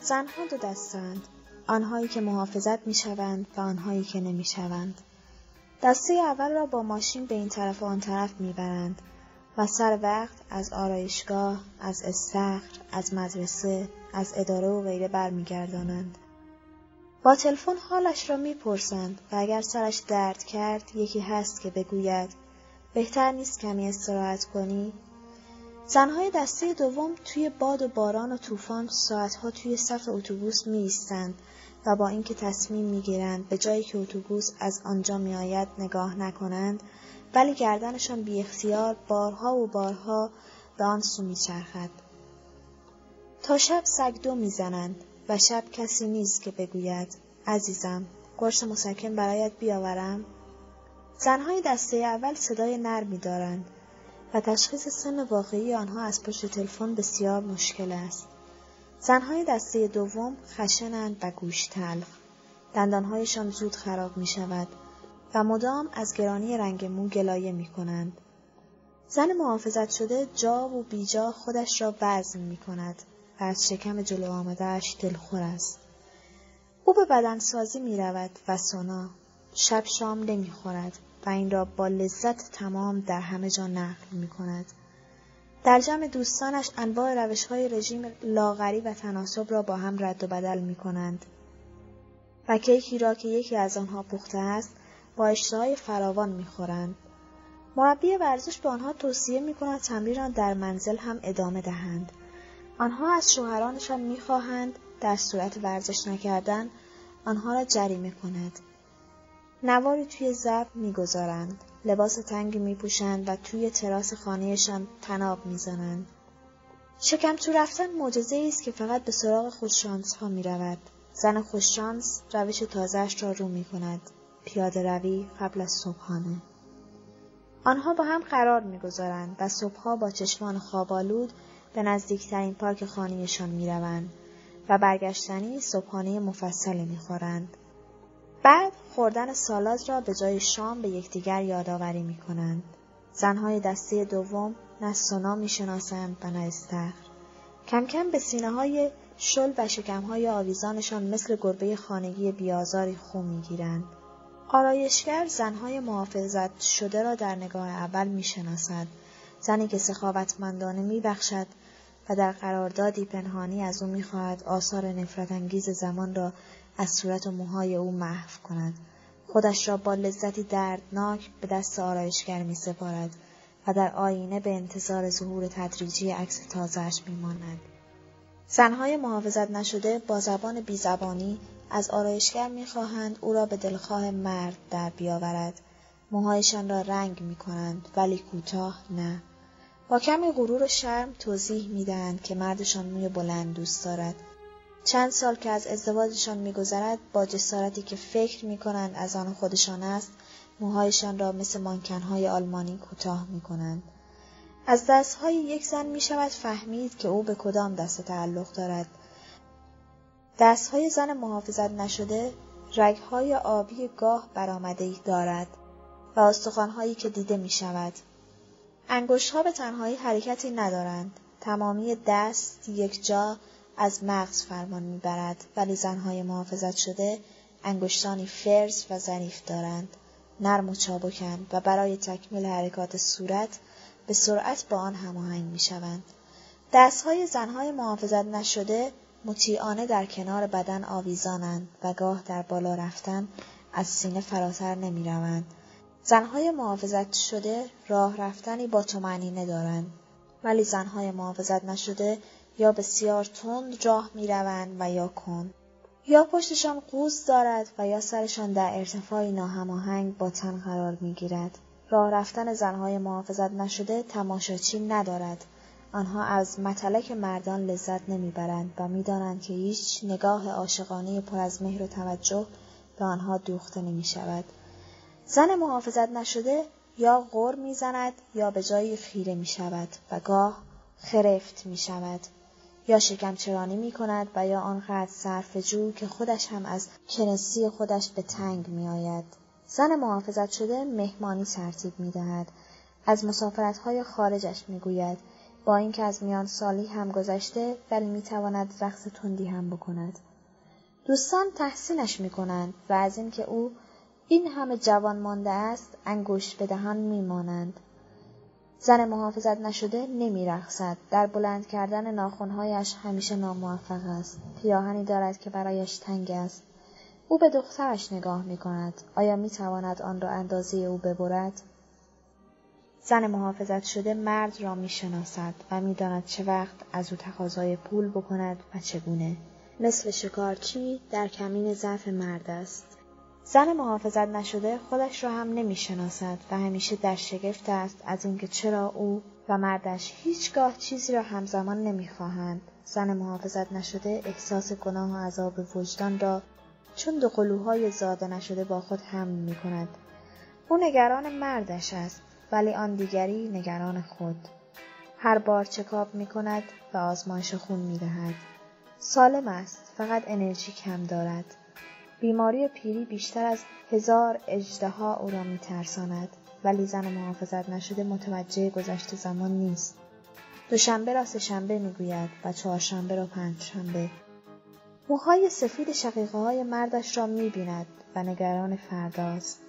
زنها دو دستند. آنهایی که محافظت می‌شوند و آنهایی که نمی‌شوند. دسته اول را با ماشین به این طرف و آن طرف می‌برند. و سر وقت از آرایشگاه از استخر از مدرسه از اداره و غیره برمیگردانند. با تلفن حالش را می‌پرسند و اگر سرش درد کرد یکی هست که بگوید بهتر نیست کمی استراحت کنی؟ زنهای دسته دوم توی باد و باران و طوفان ساعتها توی صف اتوبوس می ایستند و با اینکه تصمیم می‌گیرند به جایی که اتوبوس از آنجا میآید نگاه نکنند ولی گردنشان بی اختیار بارها و بارها به آن سو میچرخد تا شب سگدو می‌زنند و شب کسی نیست که بگوید عزیزم قرص مسکن برایت بیاورم زنهای دسته اول صدای نرمی دارند و تشخیص سن واقعی آنها از پشت تلفن بسیار مشکل است. زنهای دسته دوم خشنند و گوش تلخ. دندانهایشان زود خراب می شود مدام از گرانی رنگ مو گلایه می کنند. زن محافظت شده جا و بیجا خودش را وزن می کند و از شکم جلو آمدهش دلخور است. او به بدنسازی می رود و سونا شب شام نمی خورد و این را با لذت تمام در همه جا نقل می کند. در جمع دوستانش انواع روش های رژیم لاغری و تناسب را با هم رد و بدل می کنند. و کیکی را که یکی از آنها پخته است با اشتهای فراوان می خورند. مربی ورزش به آنها توصیه می کند تمرین را در منزل هم ادامه دهند. آنها از شوهرانشان می خواهند در صورت ورزش نکردن آنها را جریمه کند. نواری توی زب می‌گذارند لباس تنگی میپوشند و توی تراس خانهشان تناب می‌زنند شکم تو رفتن معجزه است که فقط به سراغ خوششانس ها می رود. زن خوششانس روش تازهش را رو می کند. پیاده روی قبل از صبحانه. آنها با هم قرار می‌گذارند و صبحها با چشمان خوابالود به نزدیکترین پارک خانهشان می روند و برگشتنی صبحانه مفصلی می خورند. بعد خوردن سالاد را به جای شام به یکدیگر یادآوری می کنند. زنهای دسته دوم نه سونا می شناسند و نه استخر. کم کم به سینه های شل و شکم های آویزانشان مثل گربه خانگی بیازاری خو می گیرند. آرایشگر زنهای محافظت شده را در نگاه اول می شناسد. زنی که سخاوتمندانه می بخشد و در قراردادی پنهانی از او می خواهد آثار نفرت انگیز زمان را از صورت و موهای او محو کند. خودش را با لذتی دردناک به دست آرایشگر می سپارد و در آینه به انتظار ظهور تدریجی عکس تازهش می ماند. زنهای محافظت نشده با زبان بیزبانی از آرایشگر می‌خواهند او را به دلخواه مرد در بیاورد. موهایشان را رنگ می کنند ولی کوتاه نه. با کمی غرور و شرم توضیح می دهند که مردشان موی بلند دوست دارد. چند سال که از ازدواجشان میگذرد با جسارتی که فکر می کنند از آن خودشان است موهایشان را مثل مانکنهای آلمانی کوتاه می کنند. از دستهای یک زن می شود فهمید که او به کدام دست تعلق دارد. دستهای زن محافظت نشده رگهای آبی گاه برآمده دارد و استخوانهایی که دیده می شود. انگشتها به تنهایی حرکتی ندارند. تمامی دست یک جا از مغز فرمان می‌برد ولی زنهای محافظت شده انگشتانی فرز و ظریف دارند نرم و چابکند و برای تکمیل حرکات صورت به سرعت با آن هماهنگ می‌شوند دستهای زنهای محافظت نشده مطیعانه در کنار بدن آویزانند و گاه در بالا رفتن از سینه فراتر نمی روند. زنهای محافظت شده راه رفتنی با تمنینه دارند ولی زنهای محافظت نشده یا بسیار تند راه می روند و یا کند. یا پشتشان قوز دارد و یا سرشان در ارتفاعی ناهماهنگ با تن قرار می گیرد. راه رفتن زنهای محافظت نشده تماشاچی ندارد. آنها از متلک مردان لذت نمی‌برند و می‌دانند که هیچ نگاه عاشقانه پر از مهر و توجه به آنها دوخته نمی شود. زن محافظت نشده یا غور می‌زند یا به جای خیره می شود و گاه خرفت می شود. یا شکمچرانی می کند و یا آنقدر صرف جو که خودش هم از کنسی خودش به تنگ می آید. زن محافظت شده مهمانی ترتیب می دهد. از مسافرتهای خارجش می گوید. با اینکه از میان سالی هم گذشته ولی می تواند رقص تندی هم بکند. دوستان تحسینش می کنند و از اینکه او این همه جوان مانده است انگوش به دهان می مانند. زن محافظت نشده نمی رخصد. در بلند کردن ناخونهایش همیشه ناموفق است. پیاهنی دارد که برایش تنگ است. او به دخترش نگاه می کند. آیا می تواند آن را اندازه او ببرد؟ زن محافظت شده مرد را می شناسد و می داند چه وقت از او تقاضای پول بکند و چگونه. مثل شکارچی در کمین ضعف مرد است. زن محافظت نشده خودش را هم نمی شناسد و همیشه در شگفت است از اینکه چرا او و مردش هیچگاه چیزی را همزمان نمی‌خواهند. زن محافظت نشده احساس گناه و عذاب وجدان را چون دو قلوهای زاده نشده با خود هم می کند. او نگران مردش است ولی آن دیگری نگران خود. هر بار چکاب می کند و آزمایش خون می دهد. سالم است فقط انرژی کم دارد. بیماری پیری بیشتر از هزار اجدها او را میترساند ولی زن محافظت نشده متوجه گذشته زمان نیست دوشنبه را سهشنبه می‌گوید و چهارشنبه را پنجشنبه موهای سفید شقیقه های مردش را می‌بیند و نگران فرداست.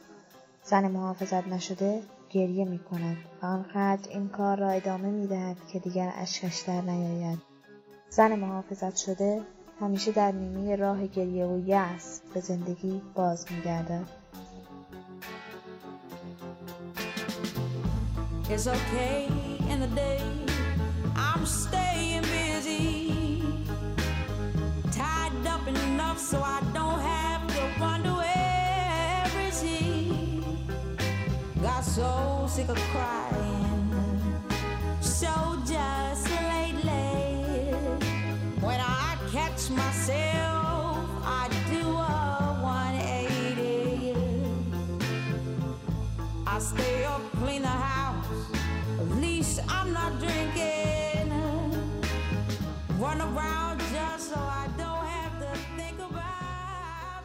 زن محافظت نشده گریه می کند و آنقدر این کار را ادامه می دهد که دیگر اشکش در نیاید. زن محافظت شده همیشه در نیمه راه گریه و یأس به زندگی باز میگردد. It's okay in the day. I'm got so sick of crying, so just lately. When I catch myself, I do a 180. I stay up, clean the house. At least I'm not drinking. Run around just so I.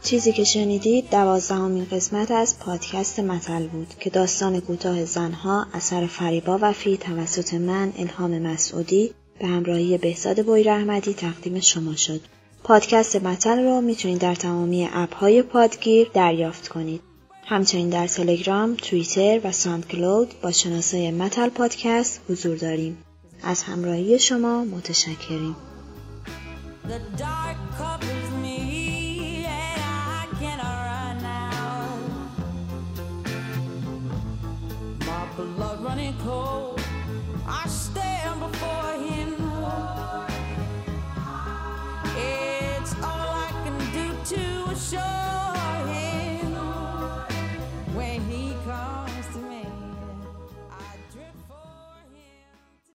چیزی که شنیدید دوازدهمین قسمت از پادکست متل بود که داستان کوتاه زنها اثر فریبا وفی توسط من الهام مسعودی به همراهی بهزاد بوی تقدیم شما شد. پادکست متن رو می‌تونید در تمامی اپ های پادگیر دریافت کنید. همچنین در تلگرام، توییتر و ساندکلود با شناسه متل پادکست حضور داریم. از همراهی شما متشکریم.